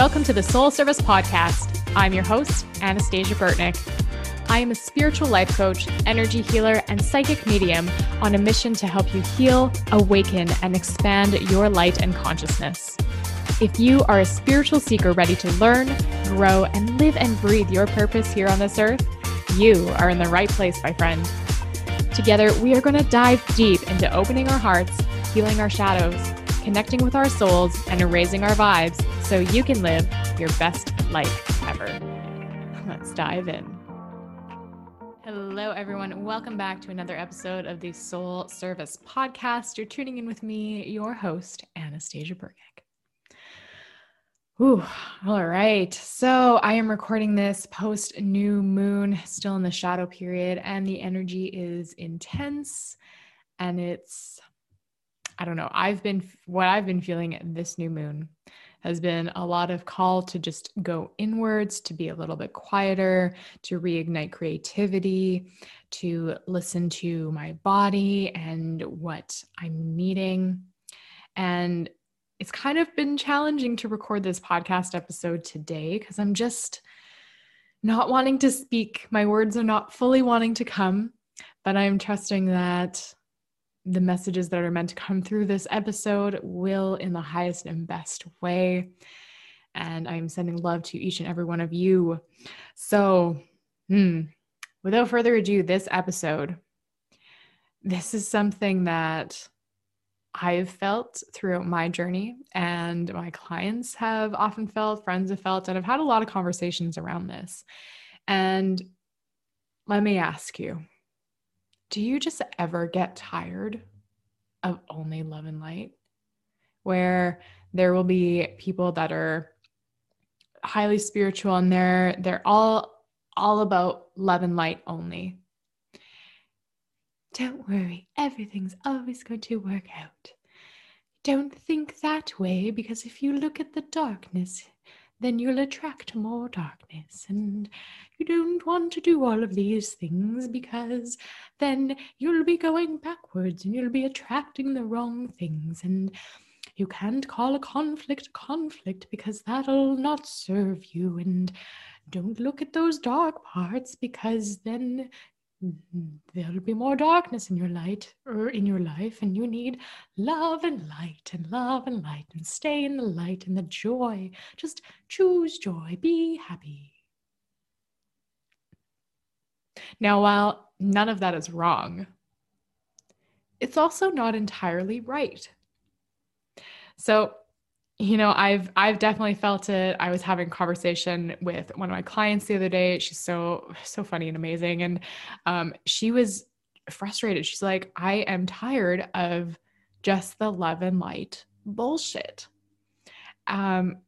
Welcome to the Soul Service Podcast. I'm your host, Anastasia Burtnick. I am a spiritual life coach, energy healer, and psychic medium on a mission to help you heal, awaken, and expand your light and consciousness. If you are a spiritual seeker ready to learn, grow, and live and breathe your purpose here on this earth, you are in the right place, my friend. Together, we are going to dive deep into opening our hearts, healing our shadows, connecting with our souls, and erasing our vibes so you can live your best life ever. Let's dive in. Hello, everyone. Welcome back to another episode of the Soul Service Podcast. You're tuning in with me, your host, Anastasia Burtnick. Ooh, all right. So I am recording this post new moon, still in the shadow period, and the energy is intense and it's, I don't know, I've been, what I've been feeling this new moon has been a lot of call to just go inwards, to be a little bit quieter, to reignite creativity, to listen to my body and what I'm needing. And it's kind of been challenging to record this podcast episode today because I'm just not wanting to speak. My words are not fully wanting to come, but I'm trusting that the messages that are meant to come through this episode will in the highest and best way. And I'm sending love to each and every one of you. So, hmm, without further ado, this episode, this is something that I've felt throughout my journey, and my clients have often felt, friends have felt, and I've had a lot of conversations around this. And let me ask you do you just ever get tired of only love and light? Where there will be people that are highly spiritual and they're they're all all about love and light only. Don't worry, everything's always going to work out. Don't think that way because if you look at the darkness, then you'll attract more darkness. And you don't want to do all of these things because then you'll be going backwards and you'll be attracting the wrong things. And you can't call a conflict conflict because that'll not serve you. And don't look at those dark parts because then Mm-hmm. there'll be more darkness in your light or in your life and you need love and light and love and light and stay in the light and the joy. Just choose joy. Be happy. Now while none of that is wrong it's also not entirely right. So you know i've i've definitely felt it. I was having conversation with one of my clients the other day. She's so so funny and amazing. And um, she was frustrated. She's like i am tired of just the love and light bullshit. Um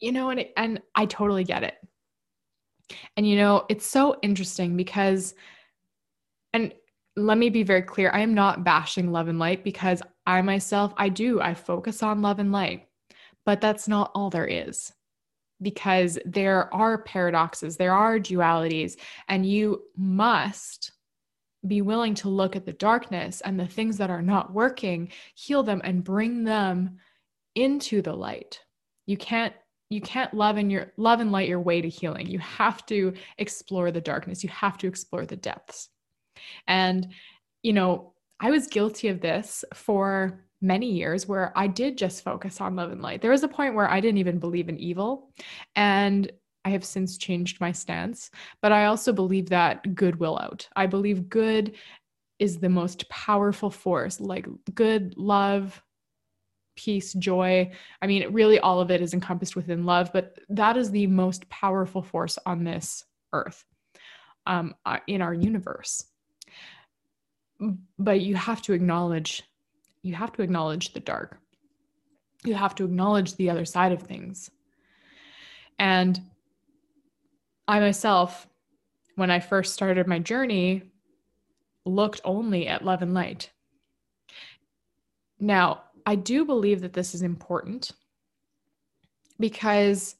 you know and and i totally get it. And you know it's so interesting because and let me be very clear i am not bashing love and light because i myself i do i focus on love and light but that's not all there is because there are paradoxes, there are dualities, and you must be willing to look at the darkness and the things that are not working, heal them and bring them into the light. You can't you can't love and your love and light your way to healing. You have to explore the darkness. You have to explore the depths. And you know, I was guilty of this for many years where I did just focus on love and light. There was a point where I didn't even believe in evil. And I have since changed my stance, but I also believe that good will out. I believe good is the most powerful force, like good, love, peace, joy. I mean, really, all of it is encompassed within love, but that is the most powerful force on this earth, um, uh, in our universe. But you have to acknowledge you have to acknowledge the dark. You have to acknowledge the other side of things. And I myself, when I first started my journey, looked only at love and light. Now, I do believe that this is important because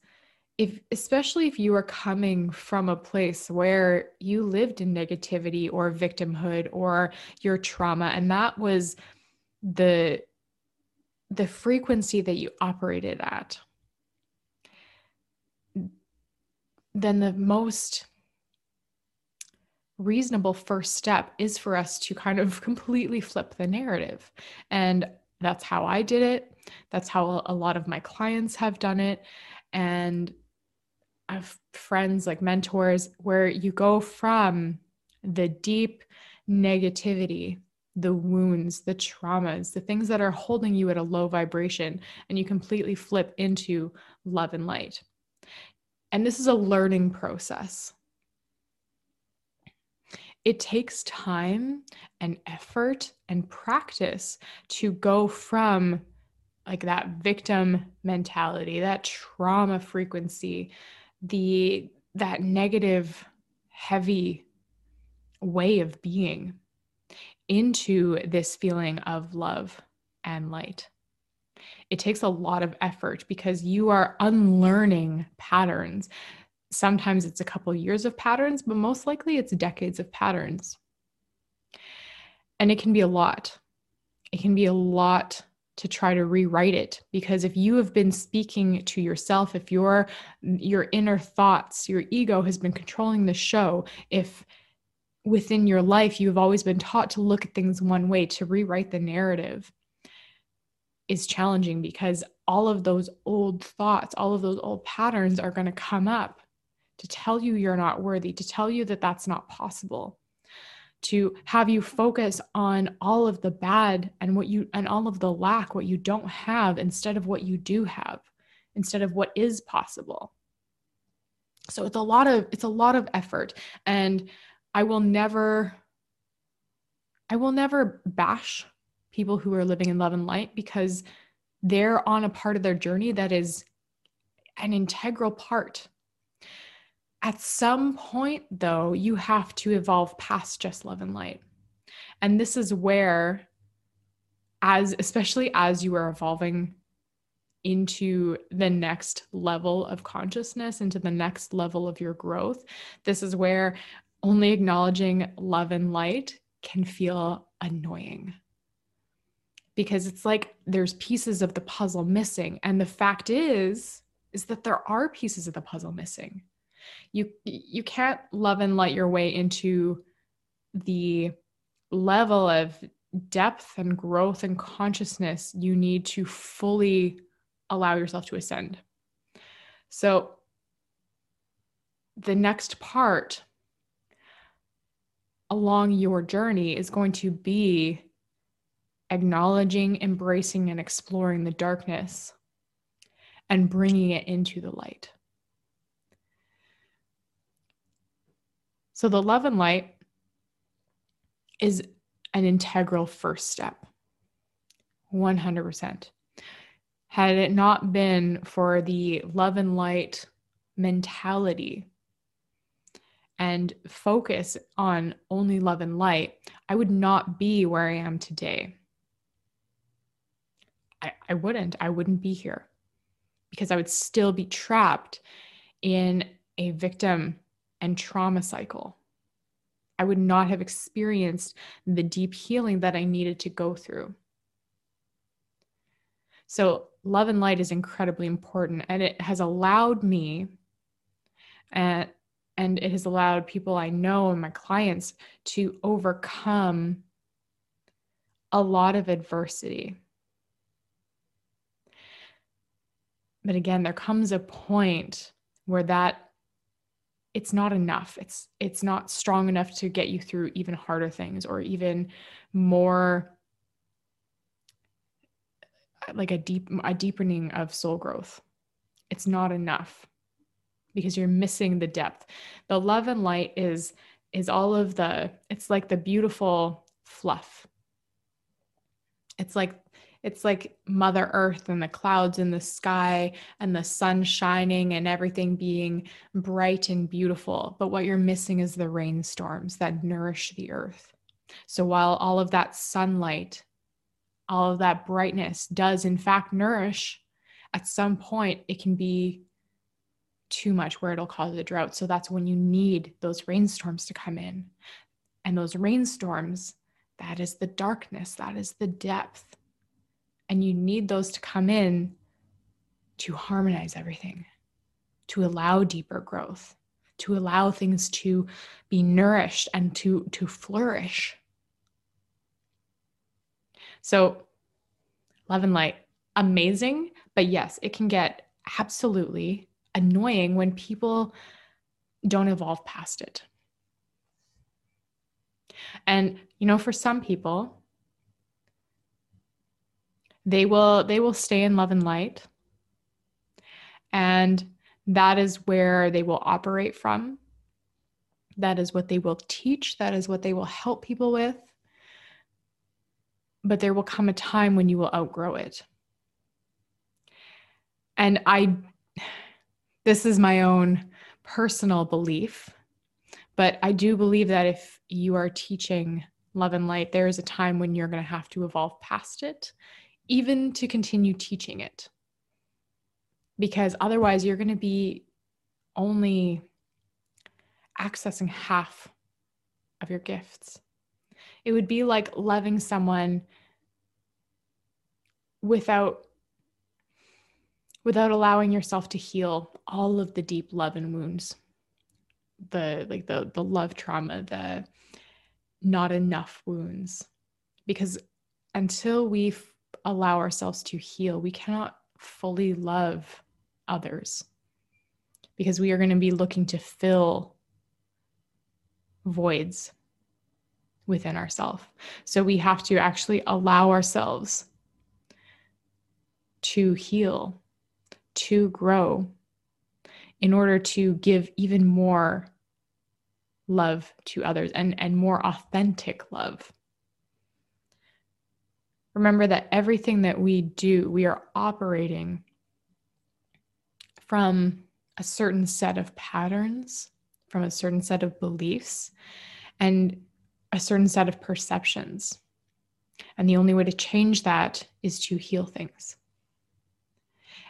if especially if you are coming from a place where you lived in negativity or victimhood or your trauma and that was the the frequency that you operated at then the most reasonable first step is for us to kind of completely flip the narrative. And that's how I did it. That's how a lot of my clients have done it. And I have friends like mentors where you go from the deep negativity, the wounds, the traumas, the things that are holding you at a low vibration, and you completely flip into love and light. And this is a learning process. It takes time and effort and practice to go from like that victim mentality, that trauma frequency, the that negative heavy way of being into this feeling of love and light. It takes a lot of effort because you are unlearning patterns. Sometimes it's a couple years of patterns, but most likely it's decades of patterns. And it can be a lot. It can be a lot to try to rewrite it because if you have been speaking to yourself if your your inner thoughts your ego has been controlling the show if within your life you've always been taught to look at things one way to rewrite the narrative is challenging because all of those old thoughts all of those old patterns are going to come up to tell you you're not worthy to tell you that that's not possible to have you focus on all of the bad and what you and all of the lack what you don't have instead of what you do have instead of what is possible. So it's a lot of it's a lot of effort and I will never I will never bash people who are living in love and light because they're on a part of their journey that is an integral part. At some point, though, you have to evolve past just love and light. And this is where, as especially as you are evolving into the next level of consciousness, into the next level of your growth, this is where only acknowledging love and light can feel annoying. Because it's like there's pieces of the puzzle missing. And the fact is is that there are pieces of the puzzle missing. You you can't love and light your way into the level of depth and growth and consciousness you need to fully allow yourself to ascend. So the next part along your journey is going to be acknowledging, embracing, and exploring the darkness and bringing it into the light. So, the love and light is an integral first step, 100%. Had it not been for the love and light mentality and focus on only love and light, I would not be where I am today. I, I wouldn't. I wouldn't be here because I would still be trapped in a victim and trauma cycle. I would not have experienced the deep healing that I needed to go through. So, love and light is incredibly important, and it has allowed me and and it has allowed people I know and my clients to overcome a lot of adversity. But again, there comes a point where that it's not enough. It's it's not strong enough to get you through even harder things or even more like a deep a deepening of soul growth. It's not enough because you're missing the depth. The love and light is is all of the it's like the beautiful fluff. It's like it's like mother earth and the clouds in the sky and the sun shining and everything being bright and beautiful but what you're missing is the rainstorms that nourish the earth so while all of that sunlight all of that brightness does in fact nourish at some point it can be too much where it'll cause a drought. So that's when you need those rainstorms to come in. And those rainstorms, that is the darkness, that is the depth. And you need those to come in to harmonize everything, to allow deeper growth, to allow things to be nourished and to to flourish so love and light amazing but yes it can get absolutely annoying when people don't evolve past it. And you know for some people they will they will stay in love and light. And that is where they will operate from. That is what they will teach. That is what they will help people with. But there will come a time when you will outgrow it. And i this is my own personal belief but i do believe that if you are teaching love and light there is a time when you're going to have to evolve past it even to continue teaching it. Because otherwise, you're going to be only accessing half of your gifts. It would be like loving someone without without allowing yourself to heal all of the deep love and wounds. The like the the love trauma the not enough wounds. Because until we allow ourselves to heal, we cannot fully love others. Because we are going to be looking to fill voids within ourselves. So we have to actually allow ourselves to heal, to grow, in order to give even more love to others and, and more authentic love. Remember that everything that we do, we are operating from a certain set of patterns, from a certain set of beliefs, and a certain set of perceptions. And the only way to change that is to heal things.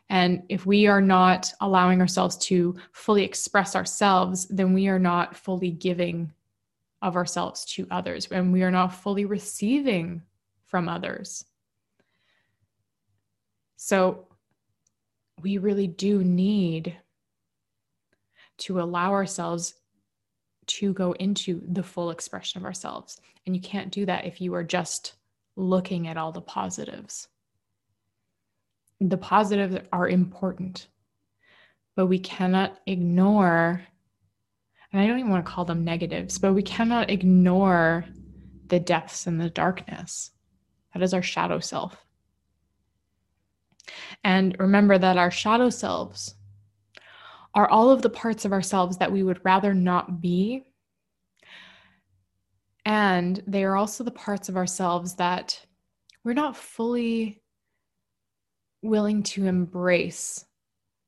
And if we are not allowing ourselves to fully express ourselves, then we are not fully giving of ourselves to others, and we are not fully receiving from others. So we really do need to allow ourselves to go into the full expression of ourselves. And you can't do that if you are just looking at all the positives. The positives are important, but we cannot ignore, and I don't even want to call them negatives, but we cannot ignore the depths and the darkness. That is our shadow self. And remember that our shadow selves are all of the parts of ourselves that we would rather not be. And they are also the parts of ourselves that we're not fully willing to embrace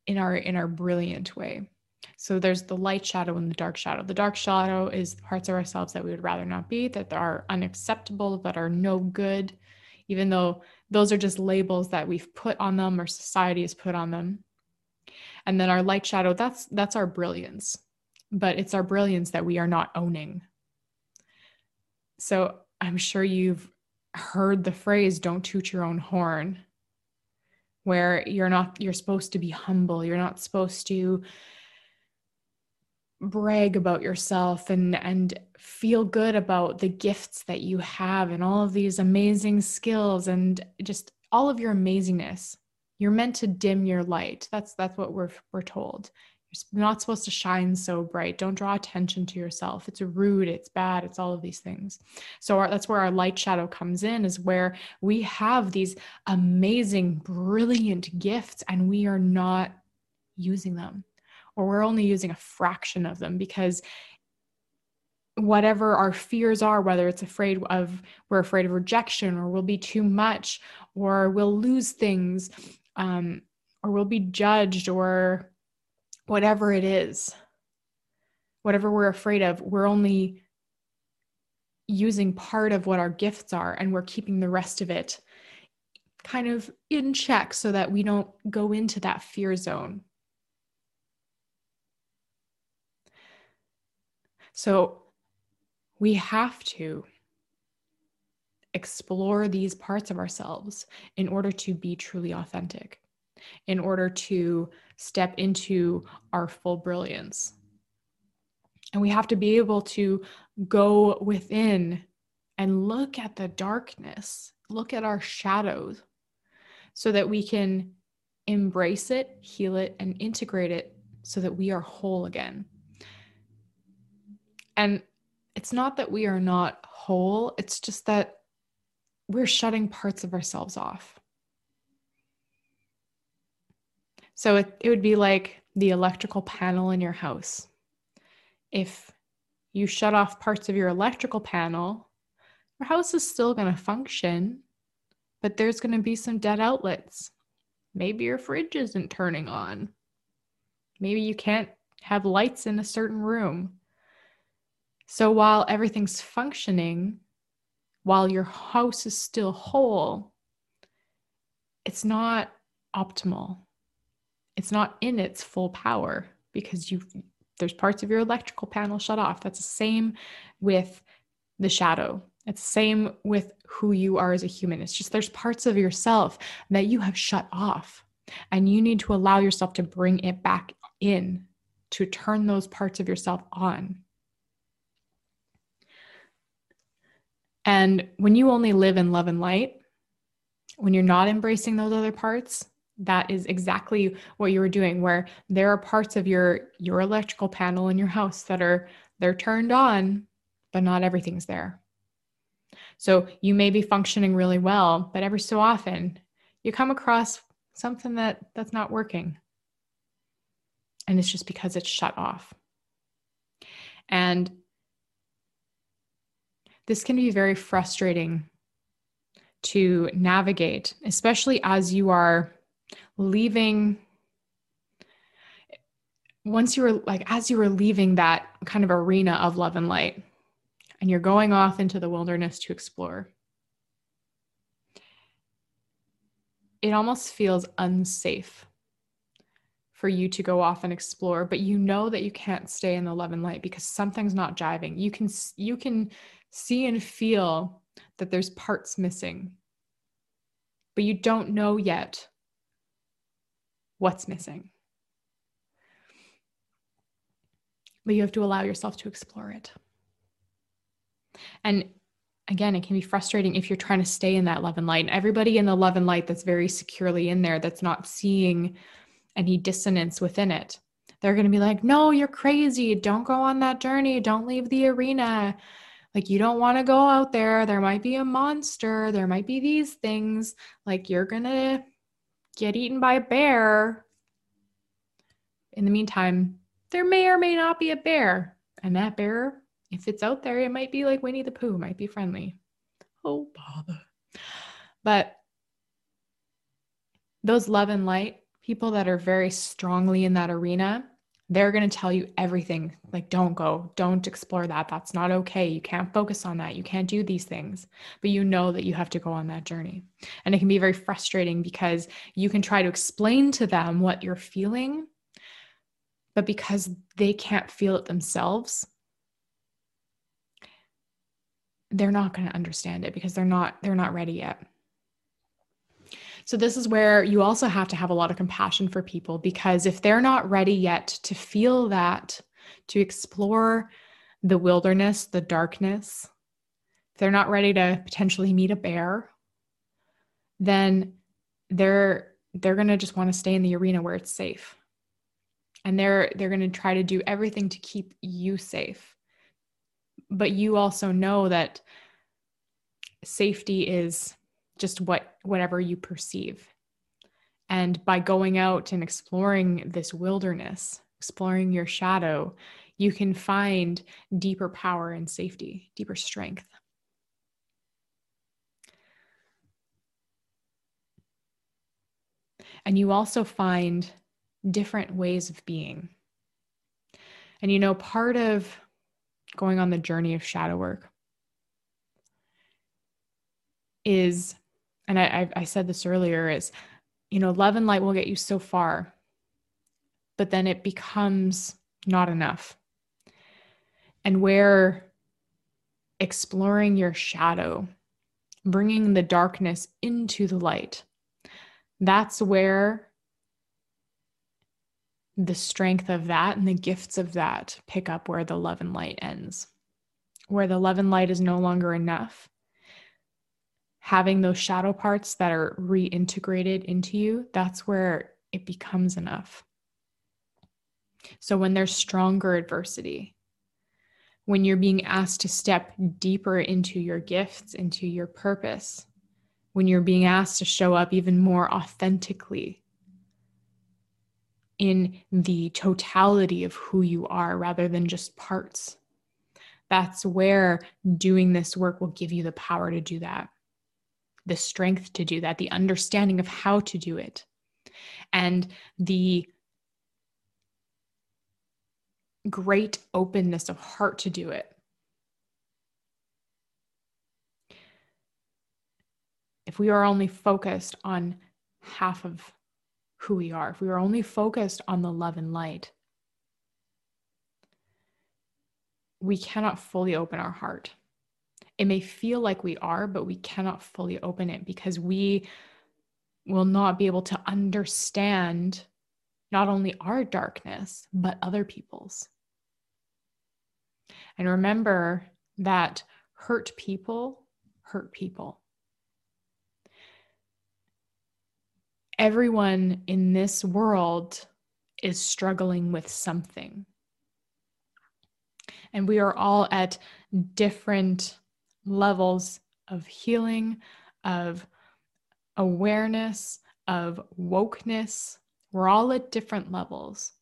in our in our brilliant way. So there's the light shadow and the dark shadow. The dark shadow is parts of ourselves that we would rather not be, that are unacceptable, that are no good, even though those are just labels that we've put on them or society has put on them. And then our light shadow, that's that's our brilliance. But it's our brilliance that we are not owning. So I'm sure you've heard the phrase don't toot your own horn where you're not you're supposed to be humble. You're not supposed to brag about yourself and and feel good about the gifts that you have and all of these amazing skills and just all of your amazingness. You're meant to dim your light. That's that's what we're we're told you're not supposed to shine so bright. Don't draw attention to yourself. It's rude. It's bad. It's all of these things. So our, that's where our light shadow comes in is where we have these amazing brilliant gifts and we are not using them or we're only using a fraction of them because whatever our fears are whether it's afraid of we're afraid of rejection or we'll be too much or we'll lose things um, or we'll be judged or whatever it is whatever we're afraid of we're only using part of what our gifts are and we're keeping the rest of it kind of in check so that we don't go into that fear zone. So we have to explore these parts of ourselves in order to be truly authentic, in order to step into our full brilliance. And we have to be able to go within and look at the darkness, look at our shadows, so that we can embrace it, heal it, and integrate it so that we are whole again. And it's not that we are not whole, it's just that we're shutting parts of ourselves off. So it, it would be like the electrical panel in your house. If you shut off parts of your electrical panel, your house is still going to function, but there's going to be some dead outlets. Maybe your fridge isn't turning on. Maybe you can't have lights in a certain room. So while everything's functioning, while your house is still whole, it's not optimal. It's not in its full power because you there's parts of your electrical panel shut off. That's the same with the shadow. It's the same with who you are as a human. It's just there's parts of yourself that you have shut off. And you need to allow yourself to bring it back in, to turn those parts of yourself on. And when you only live in love and light, when you're not embracing those other parts, that is exactly what you were doing where there are parts of your your electrical panel in your house that are they're turned on but not everything's there. So you may be functioning really well but every so often you come across something that that's not working. And it's just because it's shut off. And this can be very frustrating to navigate, especially as you are leaving. Once you were like, as you were leaving that kind of arena of love and light, and you're going off into the wilderness to explore, it almost feels unsafe for you to go off and explore but you know that you can't stay in the love and light because something's not jiving you can you can see and feel that there's parts missing, but you don't know yet what's missing. But you have to allow yourself to explore it. And again, it can be frustrating if you're trying to stay in that love and light. And everybody in the love and light that's very securely in there, that's not seeing any dissonance within it, they're going to be like, no, you're crazy. Don't go on that journey. Don't leave the arena. Like, you don't want to go out there. There might be a monster. There might be these things. Like, you're going to get eaten by a bear. In the meantime, there may or may not be a bear. And that bear, if it's out there, it might be like Winnie the Pooh, might be friendly. Oh, bother. But those love and light people that are very strongly in that arena, they're going to tell you everything. Like don't go. Don't explore that. That's not okay. You can't focus on that. You can't do these things. But you know that you have to go on that journey. And it can be very frustrating because you can try to explain to them what you're feeling but because they can't feel it themselves they're not going to understand it because they're not they're not ready yet so, this is where you also have to have a lot of compassion for people because if they're not ready yet to feel that, to explore the wilderness, the darkness, if they're not ready to potentially meet a bear, then they're they're going to just want to stay in the arena where it's safe. And they're they're going to try to do everything to keep you safe. But you also know that safety is just what whatever you perceive. And by going out and exploring this wilderness exploring your shadow you can find deeper power and safety deeper strength. And you also find different ways of being. And you know part of going on the journey of shadow work is and I, I said this earlier is you know love and light will get you so far but then it becomes not enough and where exploring your shadow bringing the darkness into the light that's where the strength of that and the gifts of that pick up where the love and light ends, where the love and light is no longer enough. Having those shadow parts that are reintegrated into you, that's where it becomes enough. So when there's stronger adversity, when you're being asked to step deeper into your gifts, into your purpose, when you're being asked to show up even more authentically in the totality of who you are rather than just parts. That's where doing this work will give you the power to do that, the strength to do that, the understanding of how to do it, and the great openness of heart to do it. If we are only focused on half of who we are, if we are only focused on the love and light, we cannot fully open our heart. It may feel like we are, but we cannot fully open it because we will not be able to understand not only our darkness, but other people's. And remember that hurt people hurt people. everyone in this world is struggling with something. And we are all at different levels of healing, of awareness, of wokeness. We're all at different levels.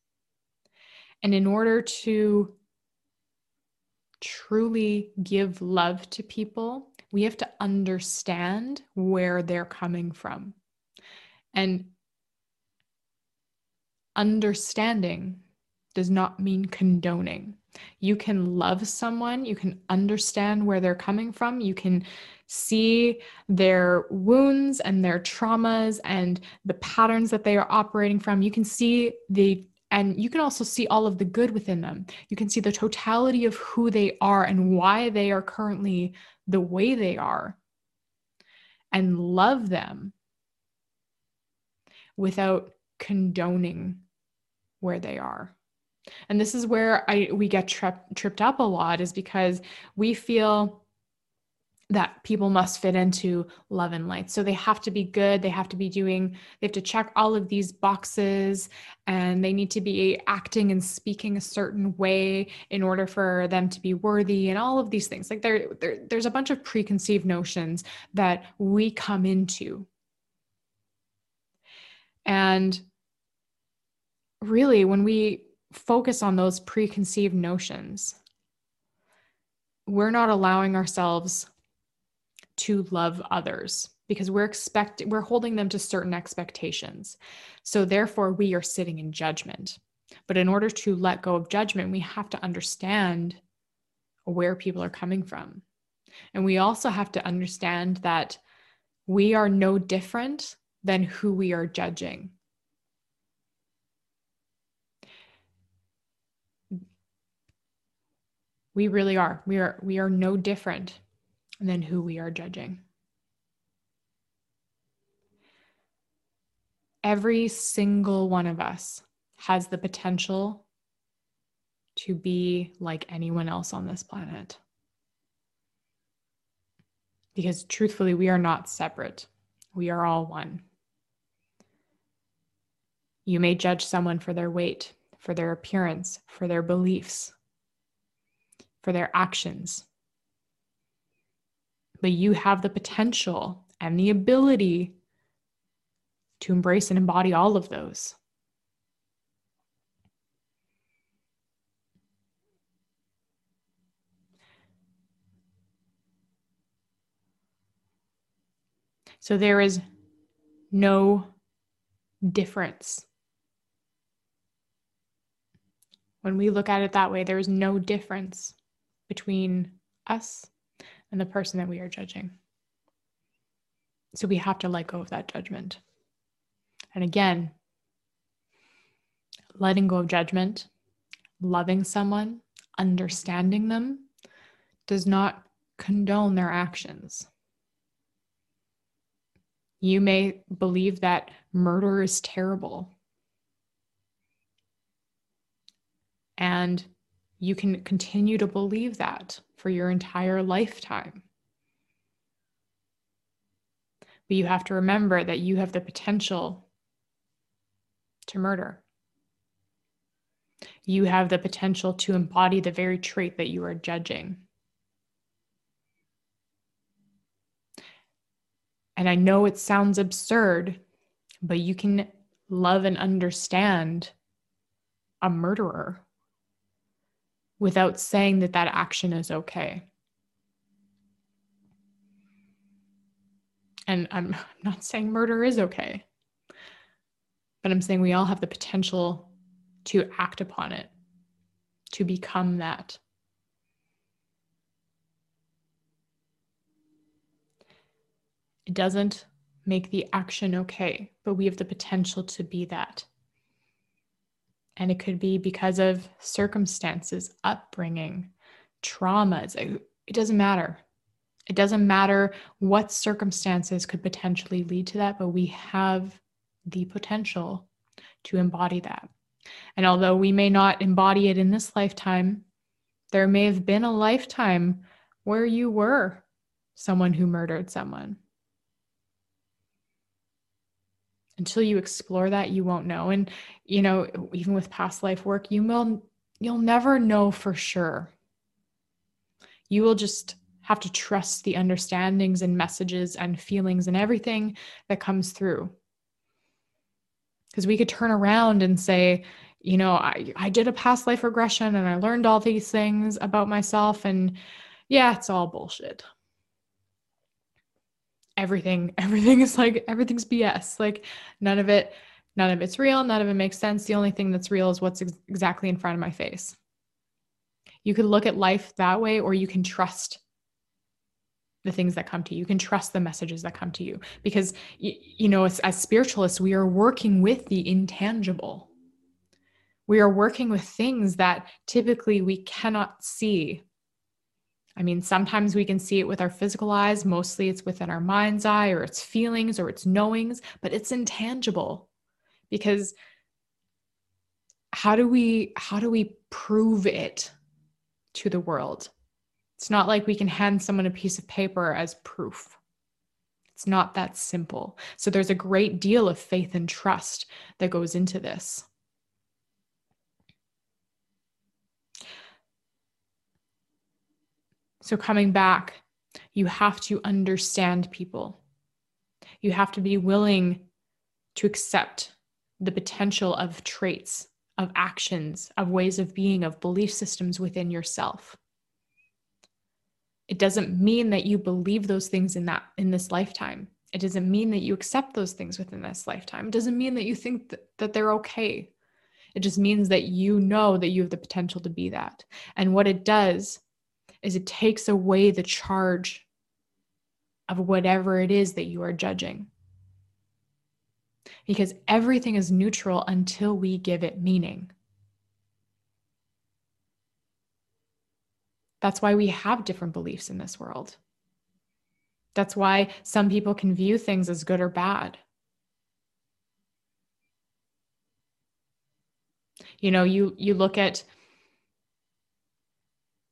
And in order to truly give love to people, we have to understand where they're coming from. And understanding does not mean condoning. You can love someone, you can understand where they're coming from, you can see their wounds and their traumas and the patterns that they are operating from. You can see the and you can also see all of the good within them. You can see the totality of who they are and why they are currently the way they are and love them without condoning where they are. And this is where I we get tripped tripped up a lot is because we feel that people must fit into love and light. So they have to be good, they have to be doing they have to check all of these boxes and they need to be acting and speaking a certain way in order for them to be worthy and all of these things. Like there, there there's a bunch of preconceived notions that we come into and really, when we focus on those preconceived notions, we're not allowing ourselves to love others because we're expect we're holding them to certain expectations. So therefore we are sitting in judgment. But in order to let go of judgment, we have to understand where people are coming from. And we also have to understand that we are no different than who we are judging. We really are. We are we are no different than who we are judging. Every single one of us has the potential to be like anyone else on this planet. Because truthfully, we are not separate. We are all one. You may judge someone for their weight, for their appearance, for their beliefs, for their actions. But you have the potential and the ability to embrace and embody all of those. So there is no difference When we look at it that way, there is no difference between us and the person that we are judging. So we have to let go of that judgment. And again, letting go of judgment, loving someone, understanding them does not condone their actions. You may believe that murder is terrible. And you can continue to believe that for your entire lifetime. But you have to remember that you have the potential to murder. You have the potential to embody the very trait that you are judging. And I know it sounds absurd, but you can love and understand a murderer without saying that that action is okay. And I'm not saying murder is okay, but I'm saying we all have the potential to act upon it, to become that. It doesn't make the action okay, but we have the potential to be that. And it could be because of circumstances, upbringing, traumas. It doesn't matter. It doesn't matter what circumstances could potentially lead to that, but we have the potential to embody that. And although we may not embody it in this lifetime, there may have been a lifetime where you were someone who murdered someone until you explore that you won't know. And you know even with past life work you will you'll never know for sure. You will just have to trust the understandings and messages and feelings and everything that comes through. Because we could turn around and say you know I, I did a past life regression and i learned all these things about myself and yeah it's all bullshit everything everything is like everything's bs like none of it none of it's real none of it makes sense. The only thing that's real is what's ex- exactly in front of my face. You could look at life that way or you can trust the things that come to you. You can trust the messages that come to you. Because you, you know as, as spiritualists we are working with the intangible. We are working with things that typically we cannot see I mean, sometimes we can see it with our physical eyes, mostly it's within our mind's eye or it's feelings or it's knowings, but it's intangible because how do we how do we prove it to the world? It's not like we can hand someone a piece of paper as proof. It's not that simple. So there's a great deal of faith and trust that goes into this. So, coming back, you have to understand people. You have to be willing to accept the potential of traits, of actions, of ways of being, of belief systems within yourself. It doesn't mean that you believe those things in that in this lifetime. It doesn't mean that you accept those things within this lifetime. It doesn't mean that you think that, that they're okay. It just means that you know that you have the potential to be that. And what it does is it takes away the charge of whatever it is that you are judging. Because everything is neutral until we give it meaning. That's why we have different beliefs in this world. That's why some people can view things as good or bad. You know, you you look at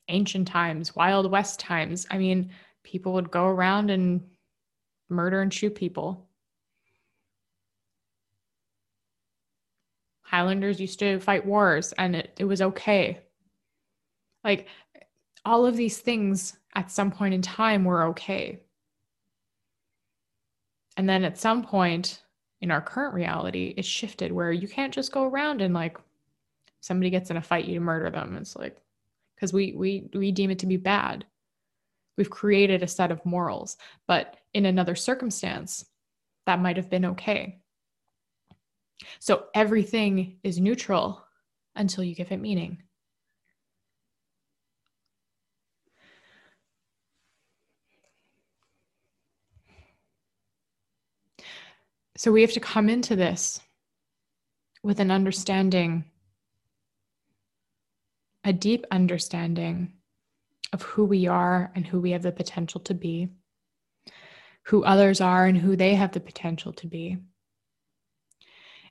ancient times, Wild West times. I mean, people would go around and murder and shoot people. Highlanders used to fight wars and it, it was okay. Like all of these things at some point in time were okay. And then at some point in our current reality, it shifted where you can't just go around and like somebody gets in a fight, you murder them. It's like, because we we we deem it to be bad. We've created a set of morals but in another circumstance that might have been okay. So everything is neutral until you give it meaning. So we have to come into this with an understanding a deep understanding of who we are and who we have the potential to be, who others are and who they have the potential to be.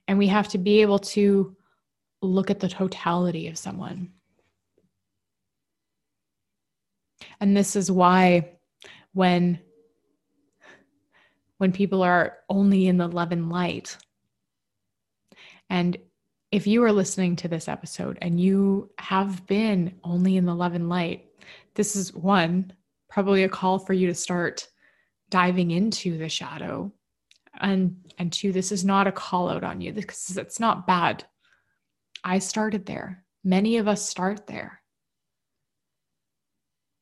And we have to be able to look at the totality of someone. And this is why when when people are only in the love and light and if you are listening to this episode and you have been only in the love and light, this is one, probably a call for you to start diving into the shadow. And and two, this is not a call out on you because it's not bad. I started there. Many of us start there.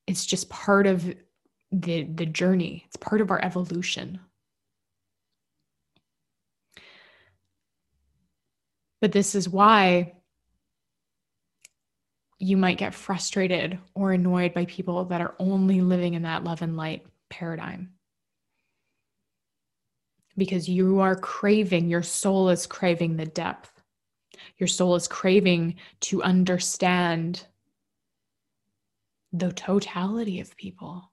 It's just part of the the journey. It's part of our evolution. But this is why you might get frustrated or annoyed by people that are only living in that love and light paradigm. Because you are craving, your soul is craving the depth. Your soul is craving to understand the totality of people,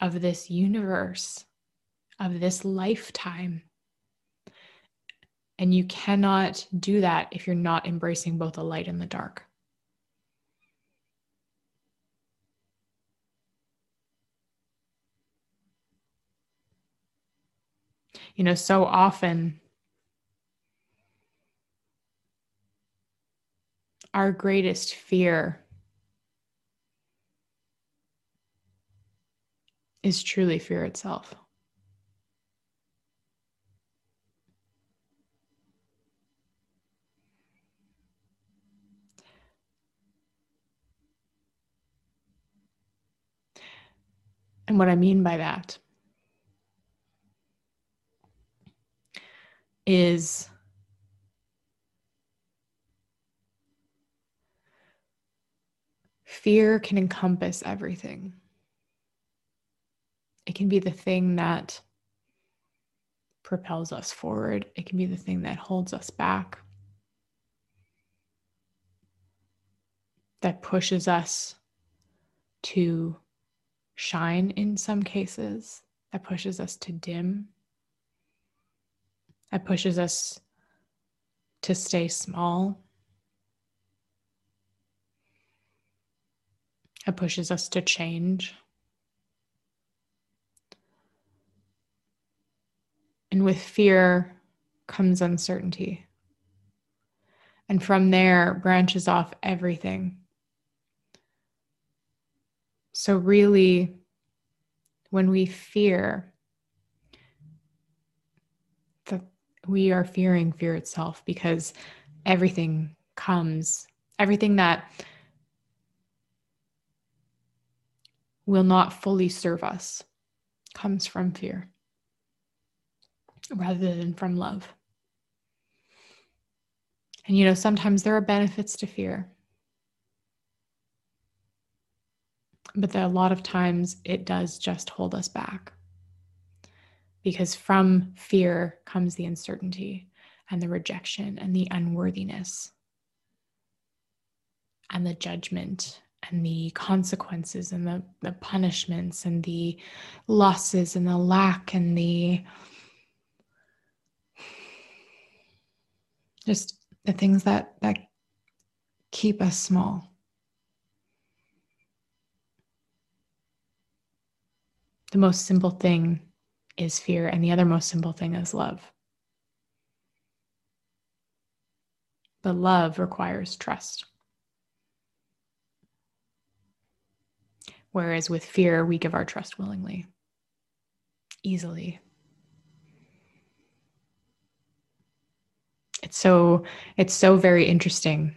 of this universe, of this lifetime. And you cannot do that if you're not embracing both the light and the dark. You know, so often our greatest fear is truly fear itself. And what I mean by that is fear can encompass everything. It can be the thing that propels us forward, it can be the thing that holds us back, that pushes us to shine in some cases, that pushes us to dim, that pushes us to stay small, that pushes us to change. And with fear comes uncertainty. And from there branches off everything so, really, when we fear, that we are fearing fear itself because everything comes, everything that will not fully serve us comes from fear rather than from love. And you know, sometimes there are benefits to fear. But a lot of times it does just hold us back. Because from fear comes the uncertainty and the rejection and the unworthiness and the judgment and the consequences and the, the punishments and the losses and the lack and the just the things that that keep us small the most simple thing is fear, and the other most simple thing is love. But love requires trust. Whereas with fear, we give our trust willingly, easily. It's so it's so very interesting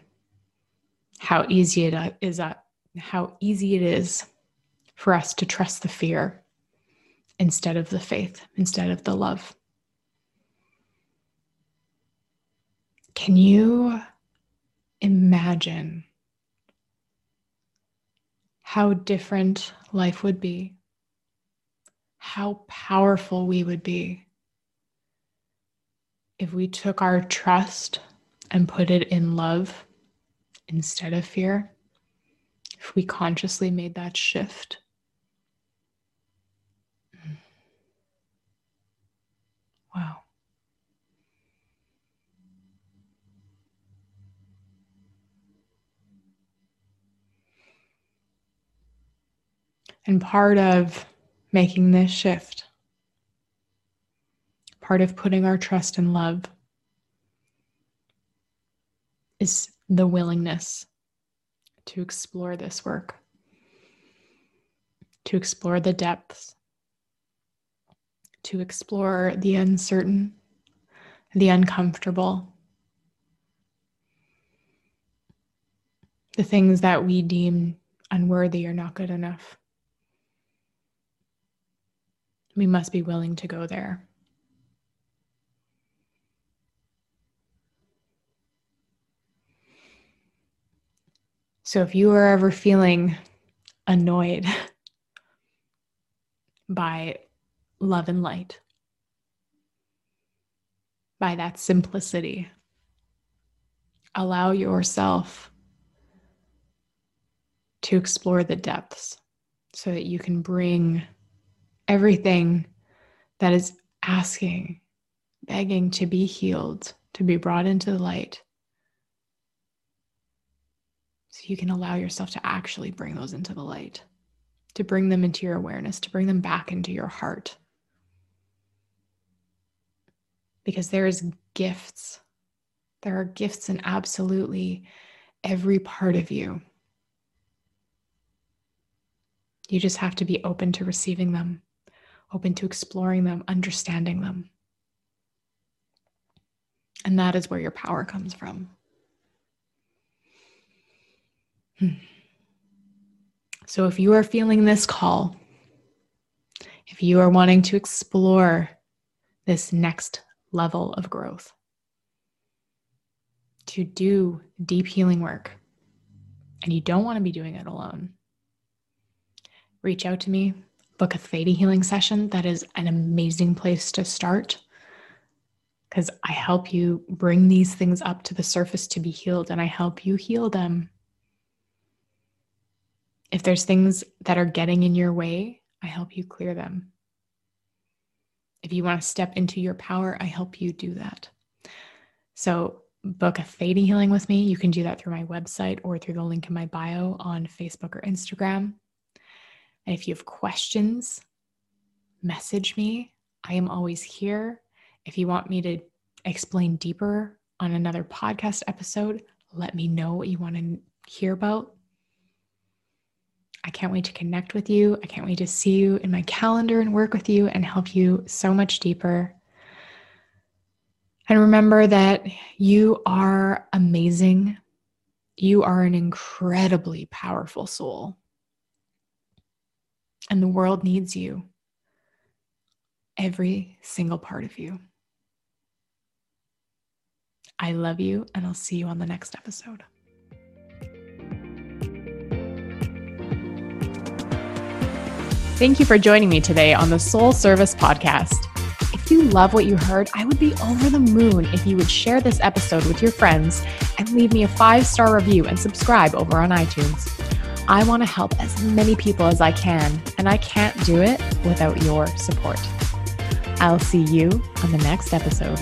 how easy it is how easy it is for us to trust the fear instead of the faith, instead of the love. Can you imagine how different life would be? How powerful we would be if we took our trust and put it in love instead of fear? If we consciously made that shift? And part of making this shift, part of putting our trust in love, is the willingness to explore this work, to explore the depths, to explore the uncertain, the uncomfortable, the things that we deem unworthy or not good enough. We must be willing to go there. So if you are ever feeling annoyed by love and light, by that simplicity, allow yourself to explore the depths so that you can bring everything that is asking, begging to be healed, to be brought into the light so you can allow yourself to actually bring those into the light, to bring them into your awareness, to bring them back into your heart. Because there is gifts. There are gifts in absolutely every part of you. You just have to be open to receiving them, open to exploring them, understanding them. And that is where your power comes from. Hmm. So, if you are feeling this call, if you are wanting to explore this next level of growth, to do deep healing work, and you don't want to be doing it alone, reach out to me, book a Theta healing session. That is an amazing place to start because I help you bring these things up to the surface to be healed and I help you heal them if there's things that are getting in your way, I help you clear them. If you want to step into your power, I help you do that. So, book a Theta healing with me. You can do that through my website or through the link in my bio on Facebook or Instagram. And if you have questions, message me. I am always here. If you want me to explain deeper on another podcast episode, let me know what you want to hear about. I can't wait to connect with you. I can't wait to see you in my calendar and work with you and help you so much deeper. And remember that you are amazing. You are an incredibly powerful soul. And the world needs you, every single part of you. I love you, and I'll see you on the next episode. Thank you for joining me today on the Soul Service Podcast. If you love what you heard, I would be over the moon if you would share this episode with your friends and leave me a five star review and subscribe over on iTunes. I want to help as many people as I can, and I can't do it without your support. I'll see you on the next episode.